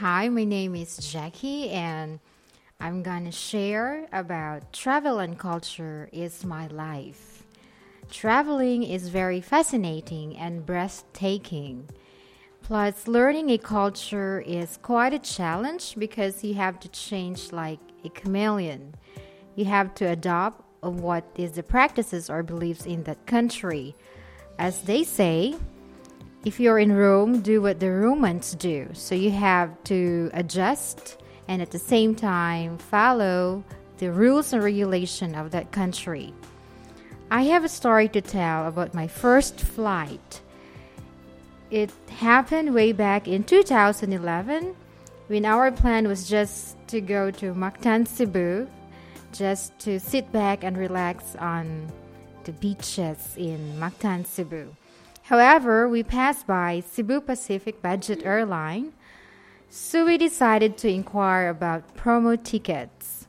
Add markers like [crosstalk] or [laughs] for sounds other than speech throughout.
Hi, my name is Jackie, and I'm gonna share about travel and culture is my life. Traveling is very fascinating and breathtaking. Plus, learning a culture is quite a challenge because you have to change like a chameleon. You have to adopt what is the practices or beliefs in that country. As they say, if you're in Rome, do what the Romans do. So you have to adjust and at the same time follow the rules and regulation of that country. I have a story to tell about my first flight. It happened way back in 2011 when our plan was just to go to Mactan, Cebu, just to sit back and relax on the beaches in Mactan, Cebu. However, we passed by Cebu Pacific Budget Airline, so we decided to inquire about promo tickets.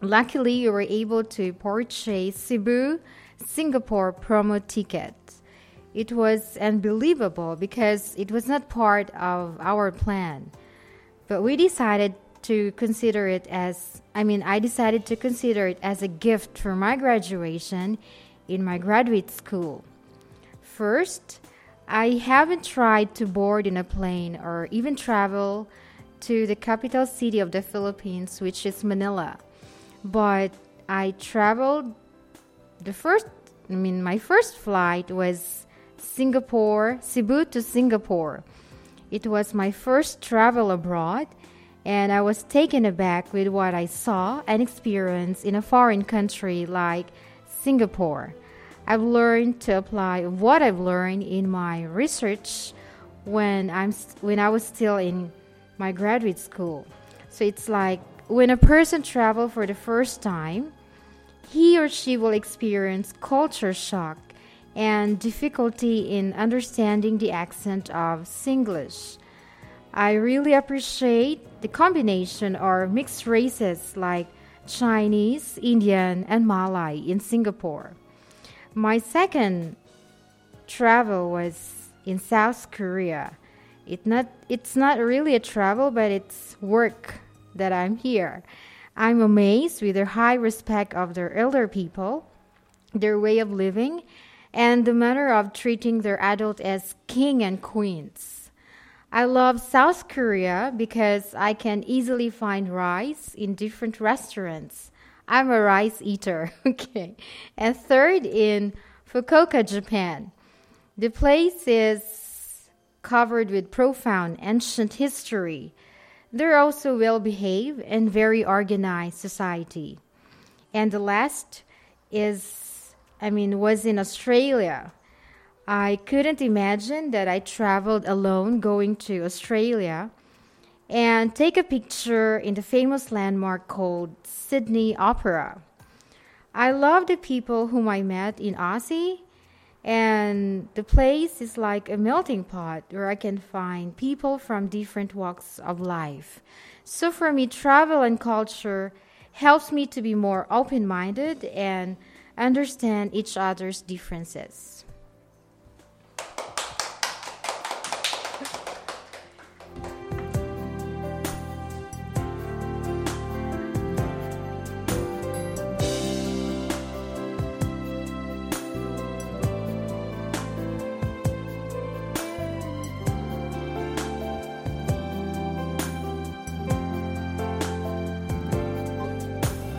Luckily, we were able to purchase Cebu Singapore promo tickets. It was unbelievable because it was not part of our plan. But we decided to consider it as I mean, I decided to consider it as a gift for my graduation in my graduate school. First, I haven't tried to board in a plane or even travel to the capital city of the Philippines, which is Manila. But I traveled the first, I mean, my first flight was Singapore, Cebu to Singapore. It was my first travel abroad, and I was taken aback with what I saw and experienced in a foreign country like Singapore. I've learned to apply what I've learned in my research when I'm when I was still in my graduate school. So it's like when a person travels for the first time, he or she will experience culture shock and difficulty in understanding the accent of Singlish. I really appreciate the combination or mixed races like Chinese, Indian, and Malay in Singapore. My second travel was in South Korea. It not it's not really a travel, but it's work that I'm here. I'm amazed with their high respect of their elder people, their way of living, and the manner of treating their adult as king and queens. I love South Korea because I can easily find rice in different restaurants. I'm a rice eater. [laughs] okay. And third, in Fukuoka, Japan. The place is covered with profound ancient history. They're also well behaved and very organized society. And the last is, I mean, was in Australia. I couldn't imagine that I traveled alone going to Australia and take a picture in the famous landmark called Sydney Opera. I love the people whom I met in Aussie, and the place is like a melting pot where I can find people from different walks of life. So for me, travel and culture helps me to be more open minded and understand each other's differences.